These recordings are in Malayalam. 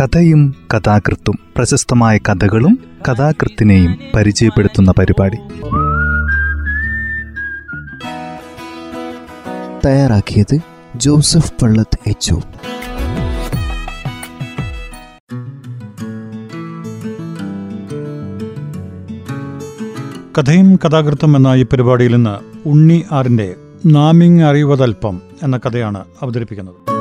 കഥയും കഥാകൃത്തും പ്രശസ്തമായ കഥകളും കഥാകൃത്തിനെയും പരിചയപ്പെടുത്തുന്ന പരിപാടി. തയ്യാറാക്കിയത് ജോസഫ് പള്ളത്ത് എച്ച് കഥയും കഥാകൃത്തും എന്ന ഈ പരിപാടിയിൽ നിന്ന് ഉണ്ണി ആറിന്റെ നാമിങ് അറിയുവതൽപ്പം എന്ന കഥയാണ് അവതരിപ്പിക്കുന്നത്.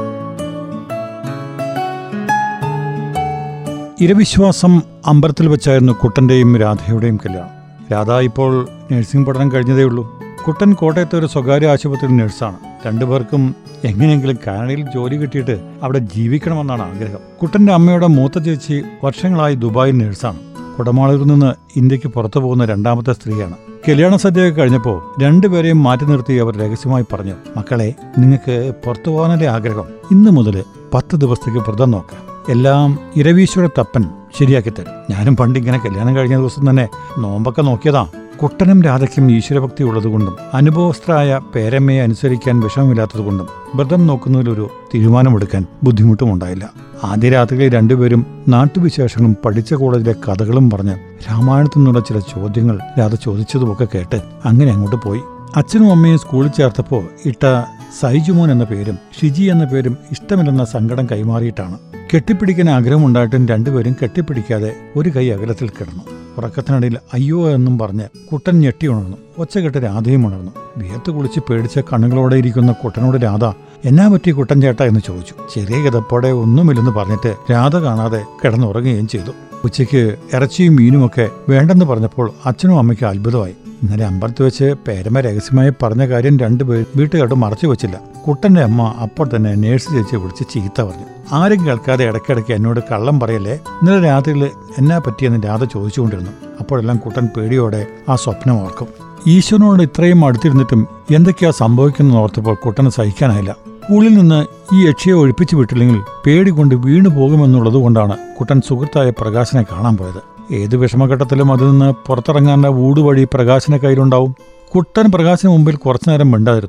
ഇരവിശ്വാസം അമ്പലത്തിൽ വെച്ചായിരുന്നു കുട്ടന്റെയും രാധയുടെയും കല്യാണം. രാധ ഇപ്പോൾ നഴ്സിംഗ് പഠനം കഴിഞ്ഞതേ ഉള്ളൂ. കുട്ടൻ കോട്ടയത്തെ ഒരു സ്വകാര്യ ആശുപത്രിയിൽ നഴ്സാണ്. രണ്ടുപേർക്കും എങ്ങനെയെങ്കിലും കാനഡയിൽ ജോലി കിട്ടിയിട്ട് അവിടെ ജീവിക്കണമെന്നാണ് ആഗ്രഹം. കുട്ടന്റെ അമ്മയുടെ മൂത്ത ചേച്ചി വർഷങ്ങളായി ദുബായിൽ നഴ്സാണ്. കുടമാളൂരിൽ നിന്ന് ഇന്ത്യയ്ക്ക് പുറത്തു പോകുന്ന രണ്ടാമത്തെ സ്ത്രീയാണ്. കല്യാണ സദ്യയൊക്കെ കഴിഞ്ഞപ്പോൾ രണ്ടുപേരെയും മാറ്റി നിർത്തി അവർ രഹസ്യമായി പറഞ്ഞു മക്കളെ നിങ്ങൾക്ക് പുറത്തു പോകാനല്ലേ ആഗ്രഹം? ഇന്നു മുതൽ പത്ത് ദിവസത്തേക്ക് വ്രതം നോക്കാം. എല്ലാം ഇരവീശ്വര തപ്പൻ ശരിയാക്കി തരും. ഞാനും പണ്ട് ഇങ്ങനെ കല്യാണം കഴിഞ്ഞ ദിവസം തന്നെ നോമ്പൊക്കെ നോക്കിയതാ. കുട്ടനും രാധയ്ക്കും ഈശ്വരഭക്തി ഉള്ളതുകൊണ്ടും അനുഭവസ്ഥരായ പേരമ്മയെ അനുസരിക്കാൻ വിഷമമില്ലാത്തതുകൊണ്ടും വ്രതം നോക്കുന്നതിലൊരു തീരുമാനമെടുക്കാൻ ബുദ്ധിമുട്ടുമുണ്ടായില്ല. ആദ്യ രാത്രിയിൽ രണ്ടുപേരും നാട്ടുവിശേഷങ്ങളും പഠിച്ച കോളേജിലെ കഥകളും പറഞ്ഞ് രാമായണത്തിൽ നിന്നുള്ള ചില ചോദ്യങ്ങൾ രാധ ചോദിച്ചതുമൊക്കെ കേട്ട് അങ്ങനെ അങ്ങോട്ട് പോയി. അച്ഛനും അമ്മയും സ്കൂളിൽ ചേർത്തപ്പോൾ ഇട്ട സൈജുമോൻ എന്ന പേരും ഷിജി എന്ന പേരും ഇഷ്ടമില്ലെന്ന സങ്കടം കൈമാറിയിട്ടാണ്. കെട്ടിപ്പിടിക്കാൻ ആഗ്രഹമുണ്ടായിട്ടും രണ്ടുപേരും കെട്ടിപ്പിടിക്കാതെ ഒരു കൈ അകലത്തിൽ കിടന്നു. ഉറക്കത്തിനിടയിൽ അയ്യോ എന്നും പറഞ്ഞ് കുട്ടൻ ഞെട്ടി ഉണർന്നു. ഒച്ചകെട്ട് രാധയും ഉണർന്നു. വിയത്ത് കുളിച്ച് പേടിച്ച കണ്ണുകളോടെ ഇരിക്കുന്ന കുട്ടനോട് രാധ എന്നാ പറ്റി കുട്ടൻ ചേട്ടാ? എന്ന് ചോദിച്ചു. ചെറിയ കിതപ്പോടെ ഒന്നുമില്ലെന്ന് പറഞ്ഞിട്ട് രാധ കാണാതെ കിടന്നുറങ്ങുകയും ചെയ്തു. ഉച്ചയ്ക്ക് ഇറച്ചിയും മീനുമൊക്കെ വേണ്ടെന്ന് പറഞ്ഞപ്പോൾ അച്ഛനും അമ്മയ്ക്ക് അത്ഭുതമായി. ഇന്നലെ അമ്പലത്തിൽ വെച്ച് പേരമ രഹസ്യമായി പറഞ്ഞ കാര്യം രണ്ടുപേരും വീട്ടുകാരോട് മറച്ചു വെച്ചില്ല. കുട്ടന്റെ അമ്മ അപ്പോൾ തന്നെ നേഴ്സ് ചേച്ചിയെ വിളിച്ച് ചീത്ത പറഞ്ഞു. ആരും കേൾക്കാതെ ഇടയ്ക്കിടയ്ക്ക് എന്നോട് കള്ളം പറയല്ലേ? ഇന്നലെ രാത്രിയിൽ എന്നാ പറ്റിയെന്ന് രാധ ചോദിച്ചുകൊണ്ടിരുന്നു. അപ്പോഴെല്ലാം കുട്ടൻ പേടിയോടെ ആ സ്വപ്നം ഓർക്കും. ഈശ്വരനോട് ഇത്രയും അടുത്തിരുന്നിട്ടും എന്തൊക്കെയാ സംഭവിക്കുന്നത് ഓർത്തപ്പോൾ കുട്ടന് സഹിക്കാനായില്ല. ഉള്ളിൽ നിന്ന് ഈ യക്ഷിയെ ഒഴിപ്പിച്ചു വിട്ടില്ലെങ്കിൽ പേടി കൊണ്ട് വീണു പോകുമെന്നുള്ളത് കൊണ്ടാണ് കുട്ടൻ സുഹൃത്തായ പ്രകാശനെ കാണാൻ പോയത്. ഏത് വിഷമഘട്ടത്തിലും അതിൽ നിന്ന് പുറത്തിറങ്ങാനുള്ള ഊടുവഴി പ്രകാശിന്റെ കയ്യിലുണ്ടാവും. കുട്ടൻ പ്രകാശിന് മുമ്പിൽ കുറച്ചു നേരം സ്വതേ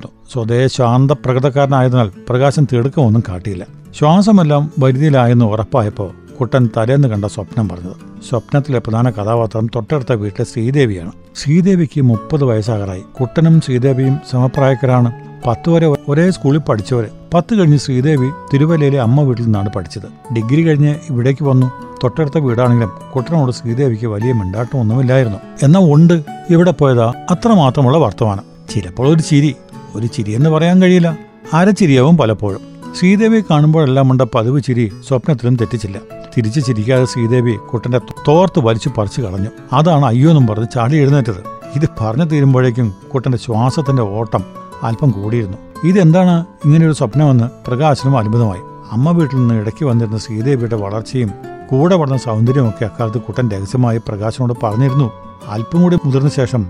ശാന്ത പ്രകൃതക്കാരനായതിനാൽ പ്രകാശൻ തിടുക്കമൊന്നും കാട്ടിയില്ല. ശ്വാസമെല്ലാം വരുതിയിലായെന്ന് ഉറപ്പായപ്പോൾ കുട്ടൻ തലേന്ന് കണ്ട സ്വപ്നം പറഞ്ഞത്. സ്വപ്നത്തിലെ പ്രധാന കഥാപാത്രം തൊട്ടടുത്ത വീട്ടിലെ ശ്രീദേവിയാണ്. ശ്രീദേവിക്ക് മുപ്പത് വയസ്സാകാറായി. കുട്ടനും ശ്രീദേവിയും സമപ്രായക്കാരാണ്. പത്ത് വരെ ഒരേ സ്കൂളിൽ പഠിച്ചവര്. പത്ത് കഴിഞ്ഞ് ശ്രീദേവി തിരുവല്ലയിലെ അമ്മ വീട്ടിൽ നിന്നാണ് പഠിച്ചത്. ഡിഗ്രി കഴിഞ്ഞ് ഇവിടേക്ക് വന്നു. തൊട്ടടുത്ത വീടാണെങ്കിലും കുട്ടനോട് ശ്രീദേവിക്ക് വലിയ മിണ്ടാട്ടമൊന്നുമില്ലായിരുന്നു. എന്നാൽ ഉണ്ട്. ഇവിടെ പോയതാ അത്രമാത്രമുള്ള വർത്തമാനം. ചിലപ്പോൾ ഒരു ചിരി. ഒരു ചിരി എന്ന് പറയാൻ കഴിയില്ല. അരച്ചിരിയാവും പലപ്പോഴും. ശ്രീദേവി കാണുമ്പോഴെല്ലാം ഉണ്ട പതിവ് ചിരി സ്വപ്നത്തിലും തെറ്റിച്ചില്ല. തിരിച്ചു ചിരിക്കാതെ ശ്രീദേവി കുട്ടന്റെ തോർത്ത് വലിച്ചു പറിച്ചു കളഞ്ഞു. അതാണ് അയ്യോ എന്നും പറഞ്ഞ് ചാടി എഴുന്നേറ്റത്. ഇത് പറഞ്ഞു തീരുമ്പോഴേക്കും കുട്ടന്റെ ശ്വാസത്തിന്റെ ഓട്ടം അല്പം കൂടിയിരുന്നു. ഇതെന്താണ് ഇങ്ങനെയൊരു സ്വപ്നമെന്ന് പ്രകാശനും അത്ഭുതമായി അമ്മ വീട്ടിൽ നിന്ന് ഇടയ്ക്ക് വന്നിരുന്ന ശ്രീദേവിയുടെ വളർച്ചയും കൂടെ വളർന്ന സൗന്ദര്യമൊക്കെ അക്കാലത്ത് കുട്ടൻ രഹസ്യമായി പ്രകാശനോട് പറഞ്ഞിരുന്നു. അല്പം കൂടി മുതിർന്ന ശേഷം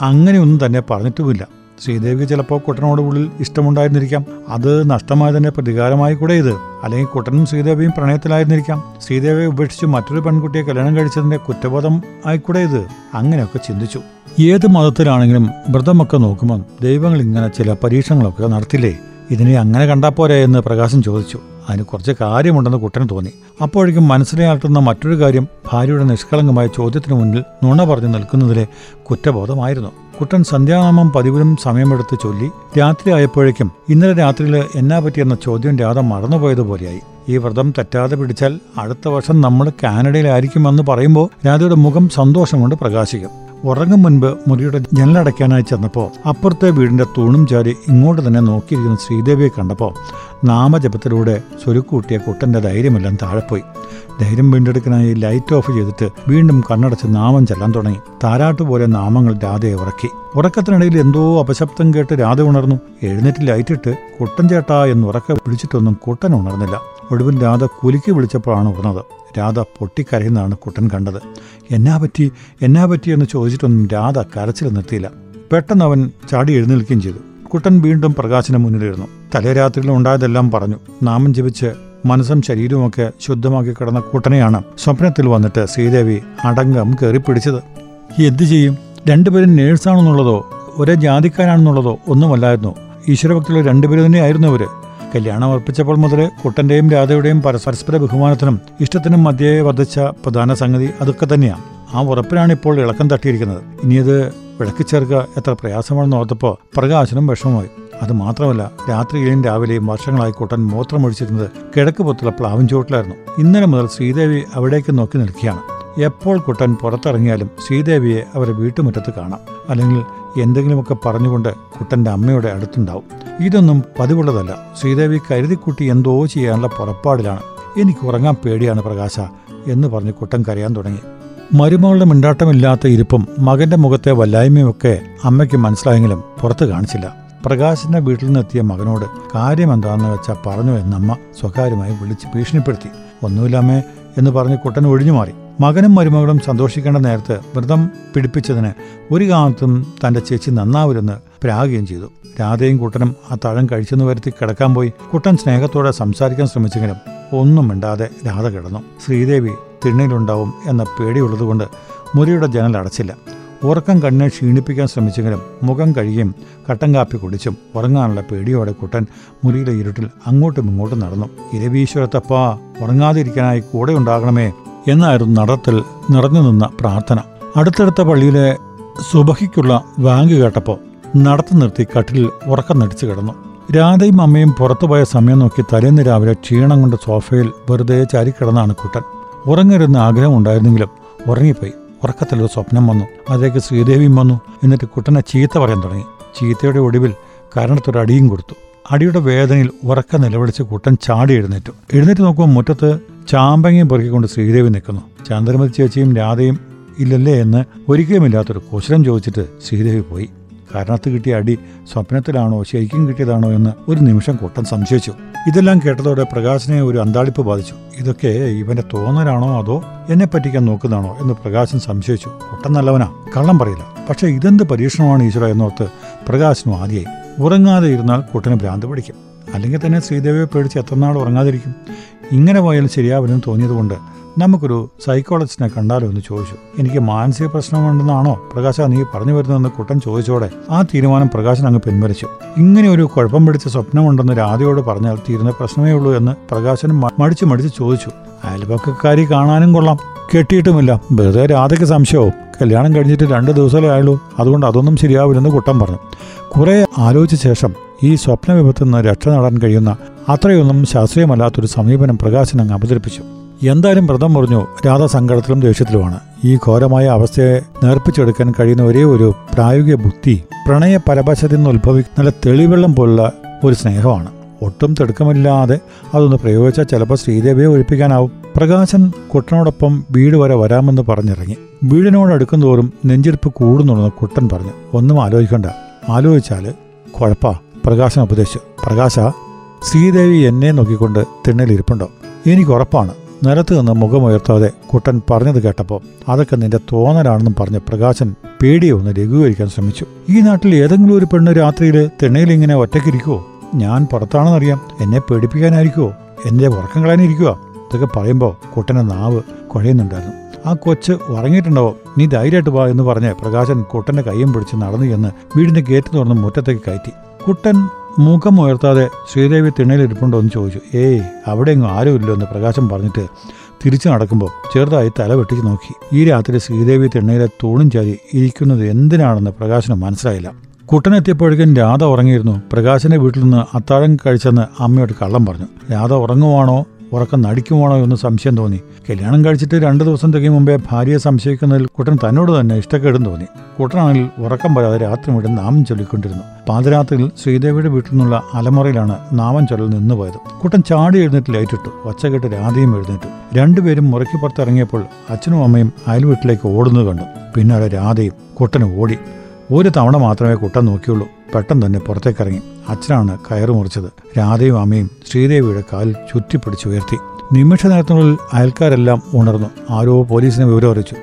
അങ്ങനെയൊന്നും തന്നെ പറഞ്ഞിട്ടുമില്ല. ശ്രീദേവിക്ക് ചിലപ്പോൾ കുട്ടനോട് ഉള്ളിൽ ഇഷ്ടമുണ്ടായിരുന്നിരിക്കാം. അത് നഷ്ടമായതിന്റെ പ്രതികാരമായി കൂടെ ഇത്. അല്ലെങ്കിൽ കുട്ടനും ശ്രീദേവിയും പ്രണയത്തിലായിരുന്നിരിക്കാം. ശ്രീദേവിയെ ഉപേക്ഷിച്ച് മറ്റൊരു പെൺകുട്ടിയെ കല്യാണം കഴിച്ചതിന്റെ കുറ്റബോധം ആയിക്കൂടെ ഇത്. അങ്ങനെയൊക്കെ ചിന്തിച്ചു. ഏത് മതത്തിലാണെങ്കിലും വ്രതമൊക്കെ നോക്കുമ്പോൾ ദൈവങ്ങൾ ഇങ്ങനെ ചില പരീക്ഷണങ്ങളൊക്കെ നടത്തില്ലേ? ഇതിനെ അങ്ങനെ കണ്ടാൽ പോരെ എന്ന് പ്രകാശം ചോദിച്ചു. അതിന് കുറച്ച് കാര്യമുണ്ടെന്ന് കുട്ടന് തോന്നി. അപ്പോഴേക്കും മനസ്സിനെ അലട്ടുന്ന മറ്റൊരു കാര്യം ഭാര്യയുടെ നിഷ്കളങ്കമായ ചോദ്യത്തിന് മുന്നിൽ നുണ പറഞ്ഞു നിൽക്കുന്നതിലെ കുറ്റബോധമായിരുന്നു. കുട്ടൻ സന്ധ്യാനാമം പതിവിലും സമയമെടുത്ത് ചൊല്ലി രാത്രി ആയപ്പോഴേക്കും ഇന്നലെ രാത്രിയിൽ എന്നാ പറ്റിയെന്ന ചോദ്യം രാധ മറന്നുപോയതുപോലെയായി. ഈ വ്രതം തെറ്റാതെ പിടിച്ചാൽ അടുത്ത വർഷം നമ്മൾ കാനഡയിലായിരിക്കുമെന്ന് പറയുമ്പോൾ രാധയുടെ മുഖം സന്തോഷം കൊണ്ട് പ്രകാശിക്കും. ഉറങ്ങും മുൻപ് മുറിയുടെ ജനലടയ്ക്കാനായി ചെന്നപ്പോൾ അപ്പുറത്തെ വീടിന്റെ തൂണും ചാരി ഇങ്ങോട്ട് തന്നെ നോക്കിയിരിക്കുന്ന ശ്രീദേവിയെ കണ്ടപ്പോൾ നാമജപത്തിലൂടെ സ്വരുക്കൂട്ടിയ കുട്ടന്റെ ധൈര്യമെല്ലാം താഴെപ്പോയി. ധൈര്യം വീണ്ടെടുക്കാനായി ലൈറ്റ് ഓഫ് ചെയ്തിട്ട് വീണ്ടും കണ്ണടച്ച് നാമം ചെല്ലാൻ തുടങ്ങി. താരാട്ട് പോലെ നാമങ്ങൾ രാധയെ ഉറക്കി. ഉറക്കത്തിനിടയിൽ എന്തോ അപശബ്ദം കേട്ട് രാധ ഉണർന്നു. എഴുന്നേറ്റ് ലൈറ്റിട്ട് കുട്ടൻ ചേട്ടാ എന്ന് ഉറക്കെ വിളിച്ചിട്ടൊന്നും കുട്ടൻ ഉണർന്നില്ല. ഒടുവിൽ രാധ കുലുക്കി വിളിച്ചപ്പോഴാണ് ഉണർന്നത്. രാധ പൊട്ടിക്കരയുന്നതാണ് കുട്ടൻ കണ്ടത്. എന്നാ പറ്റി? എന്നാ പറ്റി? എന്ന് ചോദിച്ചിട്ടൊന്നും രാധ കരച്ചിൽ നിർത്തിയില്ല. പെട്ടെന്ന് അവൻ ചാടി എഴുന്നേൽക്കുകയും ചെയ്തു. കുട്ടൻ വീണ്ടും പ്രകാശന് മുന്നിലിരുന്നു. തലേ രാത്രിയിൽ ഉണ്ടായതെല്ലാം പറഞ്ഞു. നാമം ജപിച്ച് മനസ്സും ശരീരവുമൊക്കെ ശുദ്ധമാക്കി കിടന്ന കൂട്ടനെയാണ് സ്വപ്നത്തിൽ വന്നിട്ട് ശ്രീദേവി അടങ്കം കയറിപ്പിടിച്ചത് എന്തു ചെയ്യും? രണ്ടുപേരും നേഴ്സാണെന്നുള്ളതോ ഒരേ ജാതിക്കാരാണെന്നുള്ളതോ ഒന്നുമല്ലായിരുന്നു. ഈശ്വരഭക്തിയുള്ള രണ്ടുപേരും തന്നെയായിരുന്നു അവർ. കല്യാണം ഉറപ്പിച്ചപ്പോൾ മുതൽ കുട്ടന്റെയും രാധയുടെയും പരസ്പര ബഹുമാനത്തിനും ഇഷ്ടത്തിനും മധ്യേ വർദ്ധിച്ച പ്രധാന സംഗതി അതൊക്കെ തന്നെയാണ് ആ ഉറപ്പിലാണ് ഇപ്പോൾ ഇളക്കം തട്ടിയിരിക്കുന്നത്. ഇനിയത് വിളക്കിച്ചേർക്കുക എത്ര പ്രയാസമാണെന്ന് ഓർത്തപ്പോൾ പ്രകാശനം വിഷമമായി. അത് മാത്രമല്ല രാത്രിയിലെയും രാവിലെയും വർഷങ്ങളായി കുട്ടൻ മൂത്രമൊഴിച്ചിരുന്നത് കിഴക്ക് പൊത്തുള്ള പ്ലാവിൻ ചുവട്ടിലായിരുന്നു ഇന്നലെ മുതൽ ശ്രീദേവി അവിടേക്ക് നോക്കി നിൽക്കുകയാണ്. എപ്പോൾ കുട്ടൻ പുറത്തിറങ്ങിയാലും ശ്രീദേവിയെ അവരെ വീട്ടുമുറ്റത്ത് കാണാം. അല്ലെങ്കിൽ എന്തെങ്കിലുമൊക്കെ പറഞ്ഞുകൊണ്ട് കുട്ടന്റെ അമ്മയുടെ അടുത്തുണ്ടാവും. ഇതൊന്നും പതിവുള്ളതല്ല. ശ്രീദേവി കരുതിക്കുട്ടി എന്തോ ചെയ്യാനുള്ള പുറപ്പാടിലാണ്. എനിക്ക് ഉറങ്ങാൻ പേടിയാണ് പ്രകാശ എന്ന് പറഞ്ഞ് കുട്ടൻ കരയാൻ തുടങ്ങി. മരുമകളുടെ മിണ്ടാട്ടമില്ലാത്ത ഇരിപ്പും മകന്റെ മുഖത്തെ വല്ലായ്മയുമൊക്കെ അമ്മയ്ക്ക് മനസ്സിലായെങ്കിലും പുറത്ത് കാണിച്ചില്ല. പ്രകാശിന്റെ വീട്ടിൽ നിന്നെത്തിയ മകനോട് കാര്യം എന്താണെന്ന് വെച്ചാൽ പറഞ്ഞു എന്നമ്മ സ്വകാര്യമായി വിളിച്ച് ഭീഷണിപ്പെടുത്തി. ഒന്നുമില്ലാമേ എന്ന് പറഞ്ഞ് കുട്ടൻ ഒഴിഞ്ഞു മാറി. മകനും മരുമകളും സന്തോഷിക്കേണ്ട നേരത്ത് വ്രതം പിടിപ്പിച്ചതിന് ഒരു കാലത്തും തന്റെ ചേച്ചി നന്നാവരുന്ന് പ്രാകുകയും ചെയ്തു. രാധയും കുട്ടനും ആ തഴം കഴിച്ചെന്ന് വരുത്തി കിടക്കാൻ പോയി. കുട്ടൻ സ്നേഹത്തോടെ സംസാരിക്കാൻ ശ്രമിച്ചെങ്കിലും ഒന്നും മിണ്ടാതെ രാധ കിടന്നു. ശ്രീദേവി തിണ്ണിലുണ്ടാവും എന്ന പേടിയുള്ളതുകൊണ്ട് മുറിയുടെ ജനൽ അടച്ചില്ല. ഉറക്കം കണ്ണിനെ ക്ഷീണിപ്പിക്കാൻ ശ്രമിച്ചെങ്കിലും മുഖം കഴുകിയും കട്ടൻ കാപ്പി കുടിച്ചും ഉറങ്ങാനുള്ള പേടിയോടെ കുട്ടൻ മുറിയിലെ ഇരുട്ടിൽ അങ്ങോട്ടും ഇങ്ങോട്ടും നടന്നു. ഇരവീശ്വരത്തപ്പാ ഉറങ്ങാതിരിക്കാനായി കൂടെ ഉണ്ടാകണമേ എന്നായിരുന്നു നടത്തിൽ നിറഞ്ഞു നിന്ന പ്രാർത്ഥന. അടുത്തടുത്ത പള്ളിയിലെ സുബഹിക്കുള്ള വാങ്ക് കേട്ടപ്പോൾ നടത്തു നിർത്തി കട്ടിലിൽ ഉറക്കം നടിച്ചു കിടന്നു. രാധയും അമ്മയും പുറത്തുപോയ സമയം നോക്കി തലേന്ന് രാവിലെ ക്ഷീണം കൊണ്ട് സോഫയിൽ വെറുതെ ചാരിക്കിടന്നാണ് കുട്ടൻ. ഉറങ്ങരുന്ന ആഗ്രഹം ഉണ്ടായിരുന്നെങ്കിലും ഉറങ്ങിപ്പോയി. ഉറക്കത്തിലൊരു സ്വപ്നം വന്നു. അതിലേക്ക് ശ്രീദേവിയും വന്നു. എന്നിട്ട് കുട്ടനെ ചീത്ത പറയാൻ തുടങ്ങി. ചീത്തയുടെ ഒടുവിൽ കരണത്തൊരു അടിയും കൊടുത്തു. അടിയുടെ വേദനയിൽ ഉറക്ക നിലവിളിച്ച് കുട്ടൻ ചാടി എഴുന്നേറ്റു. എഴുന്നേറ്റ് നോക്കുമ്പോൾ മുറ്റത്ത് ചാമ്പങ്ങയും പെറുക്കിക്കൊണ്ട് ശ്രീദേവി നിൽക്കുന്നു. ചന്ദ്രമതി ചേച്ചിയും രാധയും ഇല്ലല്ലേ എന്ന് ഒരിക്കലുമില്ലാത്തൊരു കുശലം ചോദിച്ചിട്ട് ശ്രീദേവി പോയി. കാരണത്ത് കിട്ടിയ അടി സ്വപ്നത്തിലാണോ ശരിക്കും കിട്ടിയതാണോ എന്ന് ഒരു നിമിഷം കൂട്ടൻ സംശയിച്ചു. ഇതെല്ലാം കേട്ടതോടെ പ്രകാശിനെ ഒരു അന്താളിപ്പ് ബാധിച്ചു. ഇതൊക്കെ ഇവന്റെ തോന്നലാണോ അതോ എന്നെ പറ്റിക്കാൻ നോക്കുന്നതാണോ എന്ന് പ്രകാശൻ സംശയിച്ചു. കൂട്ടൻ നല്ലവനാ കള്ളം പറയില്ല. പക്ഷെ ഇതെന്ത് പരീക്ഷണമാണ് ഈശ്വര എന്നോർത്ത് പ്രകാശനും ആദ്യമായി ഉറങ്ങാതെ ഇരുന്നാൽ കുട്ടന് ഭ്രാന്ത് പിടിക്കും. അല്ലെങ്കിൽ തന്നെ ശ്രീദേവിയെ പേടിച്ച് എത്ര നാൾ ഉറങ്ങാതിരിക്കും? ഇങ്ങനെ പോയാലും ശരിയാവില്ലെന്ന് തോന്നിയതുകൊണ്ട് നമുക്കൊരു സൈക്കോളജിസ്റ്റിനെ കണ്ടാലോ എന്ന് ചോദിച്ചു. എനിക്ക് മാനസിക പ്രശ്നമുണ്ടെന്നാണോ? പ്രകാശ നീ പറഞ്ഞു വരുന്നതെന്ന് കുട്ടൻ ചോദിച്ചോടെ ആ തീരുമാനം പ്രകാശൻ അങ്ങ് പിൻവലിച്ചു. ഇങ്ങനെ ഒരു കുഴപ്പം പിടിച്ച സ്വപ്നമുണ്ടെന്ന് രാധയോട് പറഞ്ഞാൽ തീരുന്ന പ്രശ്നമേ ഉള്ളൂ എന്ന് പ്രകാശൻ മടിച്ചു മടിച്ച് ചോദിച്ചു. അയൽപക്കക്കാരി കാണാനും കൊള്ളാം. കെട്ടിയിട്ടുമില്ല. വെറുതെ രാധയ്ക്ക് സംശയവും. കല്യാണം കഴിഞ്ഞിട്ട് രണ്ട് ദിവസമേ ആയുള്ളൂ. അതുകൊണ്ട് അതൊന്നും ശരിയാവില്ലെന്ന് കുട്ടൻ പറഞ്ഞു. കുറേ ആലോചിച്ച ശേഷം ഈ സ്വപ്ന വിപത്തിൽ നിന്ന് രക്ഷ നേടാൻ കഴിയുന്ന അത്രയൊന്നും ശാസ്ത്രീയമല്ലാത്തൊരു സമീപനം പ്രകാശൻ അങ്ങ് അവതരിപ്പിച്ചു. എന്തായാലും വ്രതം മുറിഞ്ഞു രാധ സങ്കടത്തിലും ദേഷ്യത്തിലുമാണ്. ഈ ഘോരമായ അവസ്ഥയെ നേർപ്പിച്ചെടുക്കാൻ കഴിയുന്ന ഒരേ ഒരു പ്രായോഗിക ബുദ്ധി പ്രണയ പരപശത്തിൽ നിന്ന് ഉത്ഭവിക്കുന്ന നല്ല തെളിവെള്ളം പോലുള്ള ഒരു സ്നേഹമാണ്. ഒട്ടും തിടുക്കമില്ലാതെ അതൊന്ന് പ്രയോഗിച്ചാൽ ചിലപ്പോൾ ശ്രീദേവിയെ ഒഴിപ്പിക്കാനാവും. പ്രകാശൻ കുട്ടനോടൊപ്പം വീട് വരെ വരാമെന്ന് പറഞ്ഞിറങ്ങി. വീടിനോട് അടുക്കും തോറും നെഞ്ചിരിപ്പ് കൂടുന്നുണ്ടെന്ന് കുട്ടൻ പറഞ്ഞു. ഒന്നും ആലോചിക്കണ്ട. ആലോചിച്ചാൽ കുഴപ്പാ പ്രകാശൻ ഉപദേശിച്ചു. പ്രകാശ ശ്രീദേവി എന്നെ നോക്കിക്കൊണ്ട് തിണ്ണലിരിപ്പുണ്ടോ എനിക്ക് ഉറപ്പാണ്. നിലത്ത് നിന്ന് മുഖമുയർത്താതെ കുട്ടൻ പറഞ്ഞത് കേട്ടപ്പോൾ അതൊക്കെ നിന്റെ തോന്നലാണെന്നും പറഞ്ഞ് പ്രകാശൻ പേടിയെ ഒന്ന് ലഘൂകരിക്കാൻ ശ്രമിച്ചു. ഈ നാട്ടിൽ ഏതെങ്കിലും ഒരു പെണ്ണ് രാത്രിയിൽ തിണ്ണയിൽ ഇങ്ങനെ ഒറ്റക്കിരിക്കുവോ ഞാൻ പുറത്താണെന്നറിയാം. എന്നെ പേടിപ്പിക്കാനായിരിക്കുവോ? എന്റെ ഉറക്കം കളയാനിരിക്കുക ഇതൊക്കെ പറയുമ്പോൾ കുട്ടന്റെ നാവ് കുഴയുന്നുണ്ടായിരുന്നു. ആ കൊച്ച് ഉറങ്ങിയിട്ടുണ്ടാവോ? നീ ധൈര്യമായിട്ട് വാ എന്ന് പറഞ്ഞ് പ്രകാശൻ കുട്ടന്റെ കൈയും പിടിച്ച് നടന്നു ചെന്ന് വീടിന്റെ ഗേറ്റ് തുറന്ന് മുറ്റത്തേക്ക് കയറ്റി. കുട്ടൻ മുഖം ഉയർത്താതെ ശ്രീദേവി തിണ്ണയിലിരിപ്പുണ്ടോ എന്ന് ചോദിച്ചു. ഏയ് അവിടെ എങ്ങും ആരുമില്ലോ എന്ന് പ്രകാശം പറഞ്ഞിട്ട് തിരിച്ചു നടക്കുമ്പോൾ ചെറുതായി തല വെട്ടിച്ച് നോക്കി. ഈ രാത്രി ശ്രീദേവി തിണ്ണയിലെ തൂണും ചാരി ഇരിക്കുന്നത് എന്തിനാണെന്ന് പ്രകാശന് മനസ്സിലായില്ല. കുട്ടനെത്തിയപ്പോഴേക്കും രാധ ഉറങ്ങിയിരുന്നു. പ്രകാശന്റെ വീട്ടിൽ നിന്ന് അത്താഴം കഴിച്ചെന്ന് അമ്മയോട് കള്ളം പറഞ്ഞു. രാധ ഉറങ്ങുവാണോ? ഉറക്കം നടിക്കുവാണോ എന്ന് സംശയം തോന്നി. കല്യാണം കഴിച്ചിട്ട് രണ്ട് ദിവസം തികയും മുമ്പേ ഭാര്യയെ സംശയിക്കുന്നതിൽ കുട്ടൻ തന്നോട് തന്നെ ഇഷ്ടക്കേടും തോന്നി. കുട്ടനാണെങ്കിൽ ഉറക്കം വരാതെ രാത്രി മുഴുവൻ നാമം ചൊല്ലിക്കൊണ്ടിരുന്നു. പാതിരാത്രിയിൽ ശ്രീദേവിയുടെ വീട്ടിൽ നിന്നുള്ള അലമുറയിലാണ് നാമം ചൊല്ലൽ നിന്നുപോയത് കുട്ടൻ ചാടി എഴുന്നേറ്റ് ലൈറ്റിട്ടു ഒച്ച കേട്ട് രാധയും എഴുന്നേറ്റു. രണ്ടുപേരും മുറയ്ക്ക് പുറത്തിറങ്ങിയപ്പോൾ അച്ഛനും അമ്മയും അയൽവീട്ടിലേക്ക് ഓടുന്നത് കണ്ടു. പിന്നാലെ രാധയും കുട്ടനും ഓടി. ഒരു തവണ മാത്രമേ കുട്ടൻ നോക്കിയുള്ളൂ. പെട്ടെന്ന് തന്നെ പുറത്തേക്കിറങ്ങി അച്ഛനാണ് കയറ് മുറിച്ചത്. രാധയും അമ്മയും ശ്രീദേവിയുടെ കാലിൽ ചുറ്റിപ്പിടിച്ചുയർത്തി നിമിഷ നേരത്തിനുള്ളിൽ അയൽക്കാരെല്ലാം ഉണർന്നു. ആരോ പോലീസിനെ വിവരം അറിയിച്ചു.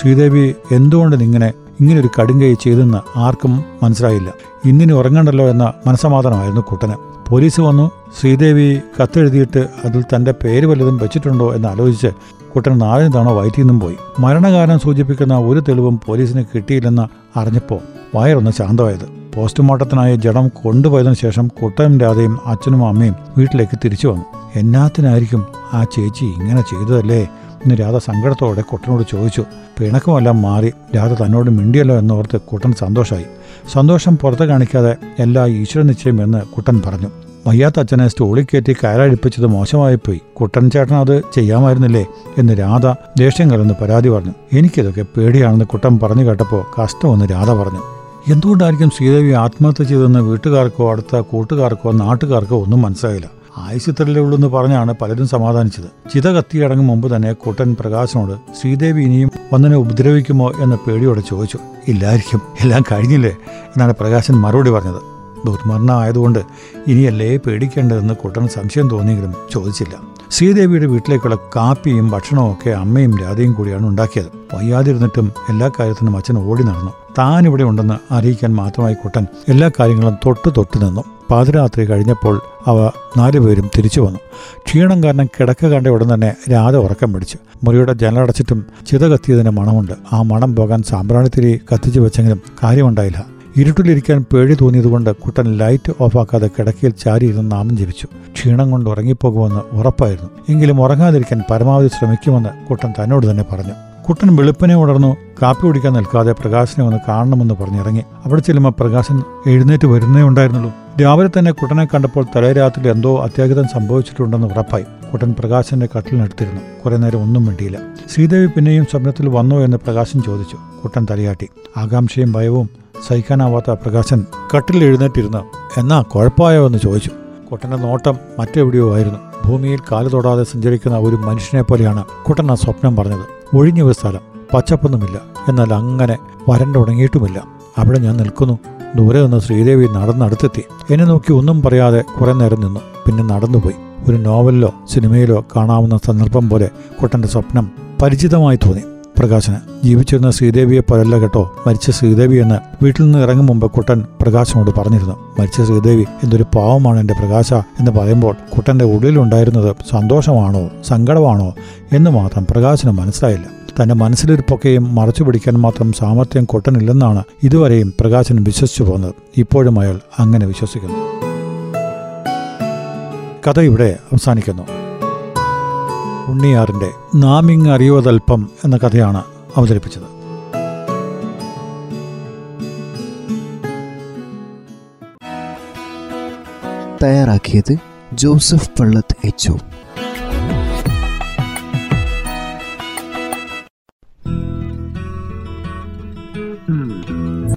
ശ്രീദേവി എന്തുകൊണ്ട് ഇങ്ങനെ ഇങ്ങനെ ഒരു കടുങ്കൈ ചെയ്തെന്ന് ആർക്കും മനസ്സിലായില്ല. ഇന്നിനി ഉറങ്ങണ്ടല്ലോ എന്ന മനസമാധാനമായിരുന്നു കുട്ടന്. പോലീസ് വന്നു. ശ്രീദേവി കത്തെഴുതിയിട്ട് അതിൽ തന്റെ പേര് വല്ലതും വെച്ചിട്ടുണ്ടോ എന്ന് ആലോചിച്ച് കുട്ടൻ നാലിന് തവണ വയറ്റിൽ നിന്നും പോയി. മരണകാരണം സൂചിപ്പിക്കുന്ന ഒരു തെളിവും പോലീസിന് കിട്ടിയില്ലെന്ന് അറിഞ്ഞപ്പോൾ വയറൊന്ന് ശാന്തമായത്. പോസ്റ്റ്മോർട്ടത്തിനായി ജഡം കൊണ്ടുപോയതിനു ശേഷം കുട്ടയും രാധയും അച്ഛനും അമ്മയും വീട്ടിലേക്ക് തിരിച്ചു വന്നു. എന്നാത്തിനായിരിക്കും ആ ചേച്ചി ഇങ്ങനെ ചെയ്തതല്ലേ? എന്ന് രാധ സങ്കടത്തോടെ കുട്ടനോട് ചോദിച്ചു. പിണക്കമെല്ലാം മാറി. രാധ തന്നോട് മിണ്ടിയല്ലോ എന്നോർത്ത് കുട്ടൻ സന്തോഷമായി സന്തോഷം പുറത്ത് കാണിക്കാതെ എല്ലാ ഈശ്വര നിശ്ചയം എന്ന് കുട്ടൻ പറഞ്ഞു. വയ്യാത്ത അച്ഛനെ സ്റ്റോളിൽ കയറ്റി മോശമായി മോശമായിപ്പോയി. കുട്ടൻ ചേട്ടൻ അത് ചെയ്യാമായിരുന്നില്ലേ? എന്ന് രാധ ദേഷ്യം കലർന്ന് പരാതി പറഞ്ഞു. എനിക്കിതൊക്കെ പേടിയാണെന്ന് കുട്ടൻ പറഞ്ഞു കേട്ടപ്പോൾ കഷ്ടമെന്ന് രാധ പറഞ്ഞു. എന്തുകൊണ്ടായിരിക്കും ശ്രീദേവി ആത്മഹത്യ ചെയ്തതെന്ന് വീട്ടുകാർക്കോ അടുത്ത കൂട്ടുകാർക്കോ നാട്ടുകാർക്കോ ഒന്നും മനസ്സിലായില്ല. ആയുസിത്രലേ ഉള്ളൂ എന്ന് പറഞ്ഞാണ് പലരും സമാധാനിച്ചത്. ചിത കത്തിയടങ്ങും മുമ്പ് തന്നെ കുട്ടൻ പ്രകാശനോട് ശ്രീദേവി ഇനിയും വന്നനെ ഉപദ്രവിക്കുമോ എന്ന പേടിയോടെ ചോദിച്ചു. ഇല്ലായിരിക്കും. എല്ലാം കഴിഞ്ഞില്ലേ? എന്നാണ് പ്രകാശൻ മറുപടി പറഞ്ഞത്. ദുർമരണ ആയതുകൊണ്ട് ഇനിയല്ലേ പേടിക്കേണ്ടതെന്ന് കുട്ടൻ സംശയം തോന്നിയെങ്കിലും ചോദിച്ചില്ല. ശ്രീദേവിയുടെ വീട്ടിലേക്കുള്ള കാപ്പിയും ഭക്ഷണവും ഒക്കെ അമ്മയും രാധയും കൂടിയാണ് ഉണ്ടാക്കിയത്. വയ്യാതിരുന്നിട്ടും എല്ലാ കാര്യത്തിനും അച്ഛൻ ഓടി നടന്നു. താൻ ഇവിടെ ഉണ്ടെന്ന് അറിയിക്കാൻ മാത്രമായി കുട്ടൻ എല്ലാ കാര്യങ്ങളും തൊട്ട് തൊട്ട് നിന്നു. പാതിരാത്രി കഴിഞ്ഞപ്പോൾ അവ നാലുപേരും തിരിച്ചു വന്നു. ക്ഷീണം കാരണം കിടക്ക കണ്ട ഉടൻ തന്നെ രാധ ഉറക്കം പിടിച്ചു. മുറിയുടെ ജനലടച്ചിട്ടും ചിത കത്തിയതിന് മണമുണ്ട്. ആ മണം പോകാൻ സാമ്പ്രാണിത്തിരി കത്തിച്ചു വെച്ചെങ്കിലും കാര്യമുണ്ടായില്ല. ഇരുട്ടിലിരിക്കാൻ പേടി തോന്നിയതുകൊണ്ട് കുട്ടൻ ലൈറ്റ് ഓഫാക്കാതെ കിടക്കയിൽ ചാരിയിരുന്ന് നാമം ജപിച്ചു. ക്ഷീണം കൊണ്ട് ഉറങ്ങിപ്പോകുമെന്ന് ഉറപ്പായിരുന്നു. എങ്കിലും ഉറങ്ങാതിരിക്കാൻ പരമാവധി ശ്രമിക്കുമെന്ന് കുട്ടൻ തന്നോട് തന്നെ പറഞ്ഞു. കുട്ടൻ വെളുപ്പിനെ ഉണർന്നു കാപ്പി കുടിക്കാൻ നിൽക്കാതെ പ്രകാശനെ ഒന്ന് കാണണമെന്ന് പറഞ്ഞിറങ്ങി. അവിടെ ചെല്ലുമ്പോൾ പ്രകാശൻ എഴുന്നേറ്റ് വരുന്നേ ഉണ്ടായിരുന്നുള്ളൂ. രാവിലെ തന്നെ കുട്ടനെ കണ്ടപ്പോൾ തലേ രാത്രി എന്തോ അത്യാഹിതം സംഭവിച്ചിട്ടുണ്ടെന്ന് ഉറപ്പായി. കുട്ടൻ പ്രകാശന്റെ കട്ടിലിനടുത്തിരുന്നു കുറെ നേരം ഒന്നും മിണ്ടിയില്ല. ശ്രീദേവി പിന്നെയും സ്വപ്നത്തിൽ വന്നോ എന്ന് പ്രകാശൻ ചോദിച്ചു. കുട്ടൻ തലയാട്ടി. ആകാംക്ഷയും ഭയവും സഹിക്കാനാവാത്ത പ്രകാശൻ കട്ടിൽ എഴുന്നേറ്റിരുന്ന്. എന്നാ കുഴപ്പമായോ എന്ന് ചോദിച്ചു. കുട്ടന്റെ നോട്ടം മറ്റെവിടെയോ ആയിരുന്നു. ഭൂമിയിൽ കാൽ തൊടാതെ സഞ്ചരിക്കുന്ന ഒരു മനുഷ്യനെ പോലെയാണ് കുട്ടൻ ആ സ്വപ്നം പറഞ്ഞത്. ഒഴിഞ്ഞ ഒരു സ്ഥലം. പച്ചപ്പൊന്നുമില്ല. എന്നാൽ അങ്ങനെ വരണ്ടുണങ്ങിയിട്ടുമില്ല അവിടെ ഞാൻ നിൽക്കുന്നു. ദൂരെ നിന്ന് ശ്രീദേവി നടന്നടുത്തെത്തി. എന്നെ നോക്കി ഒന്നും പറയാതെ കുറെ നേരം നിന്നു. പിന്നെ നടന്നുപോയി. ഒരു നോവലിലോ സിനിമയിലോ കാണാവുന്ന സന്ദർഭം പോലെ കുട്ടന്റെ സ്വപ്നം പരിചിതമായി തോന്നി. പ്രകാശന്. ജീവിച്ചിരുന്ന ശ്രീദേവിയെ പോലല്ല കേട്ടോ മരിച്ച ശ്രീദേവി എന്ന് വീട്ടിൽ നിന്ന് ഇറങ്ങും മുമ്പ് കുട്ടൻ പ്രകാശനോട് പറഞ്ഞിരുന്നു. മരിച്ച ശ്രീദേവി എന്തൊരു പാവമാണ് എന്റെ പ്രകാശ എന്ന് പറയുമ്പോൾ കുട്ടന്റെ ഉള്ളിലുണ്ടായിരുന്നത് സന്തോഷമാണോ സങ്കടമാണോ എന്ന് മാത്രം പ്രകാശന് മനസ്സിലായില്ല. തന്റെ മനസ്സിലിരിപ്പൊക്കെയും മറച്ചു പിടിക്കാൻ മാത്രം സാമർത്ഥ്യം കുട്ടനില്ലെന്നാണ് ഇതുവരെയും പ്രകാശൻ വിശ്വസിച്ചു പോകുന്നത്. ഇപ്പോഴും അയാൾ അങ്ങനെ വിശ്വസിക്കുന്നു. കഥ ഇവിടെ അവസാനിക്കുന്നു. ഉണ്ണിയാറിന്റെ നാമിങ് അറിയുവതൽപ്പം എന്ന കഥയാണ് അവതരിപ്പിച്ചത്. തയ്യാറാക്കിയത് ജോസഫ് പള്ളത്ത് എച്ച്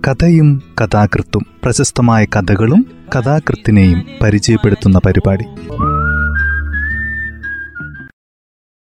കഥയും കഥാകൃത്തും പ്രശസ്തമായ കഥകളും കഥാകൃത്തിനെയും പരിചയപ്പെടുത്തുന്ന പരിപാടി.